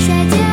学姐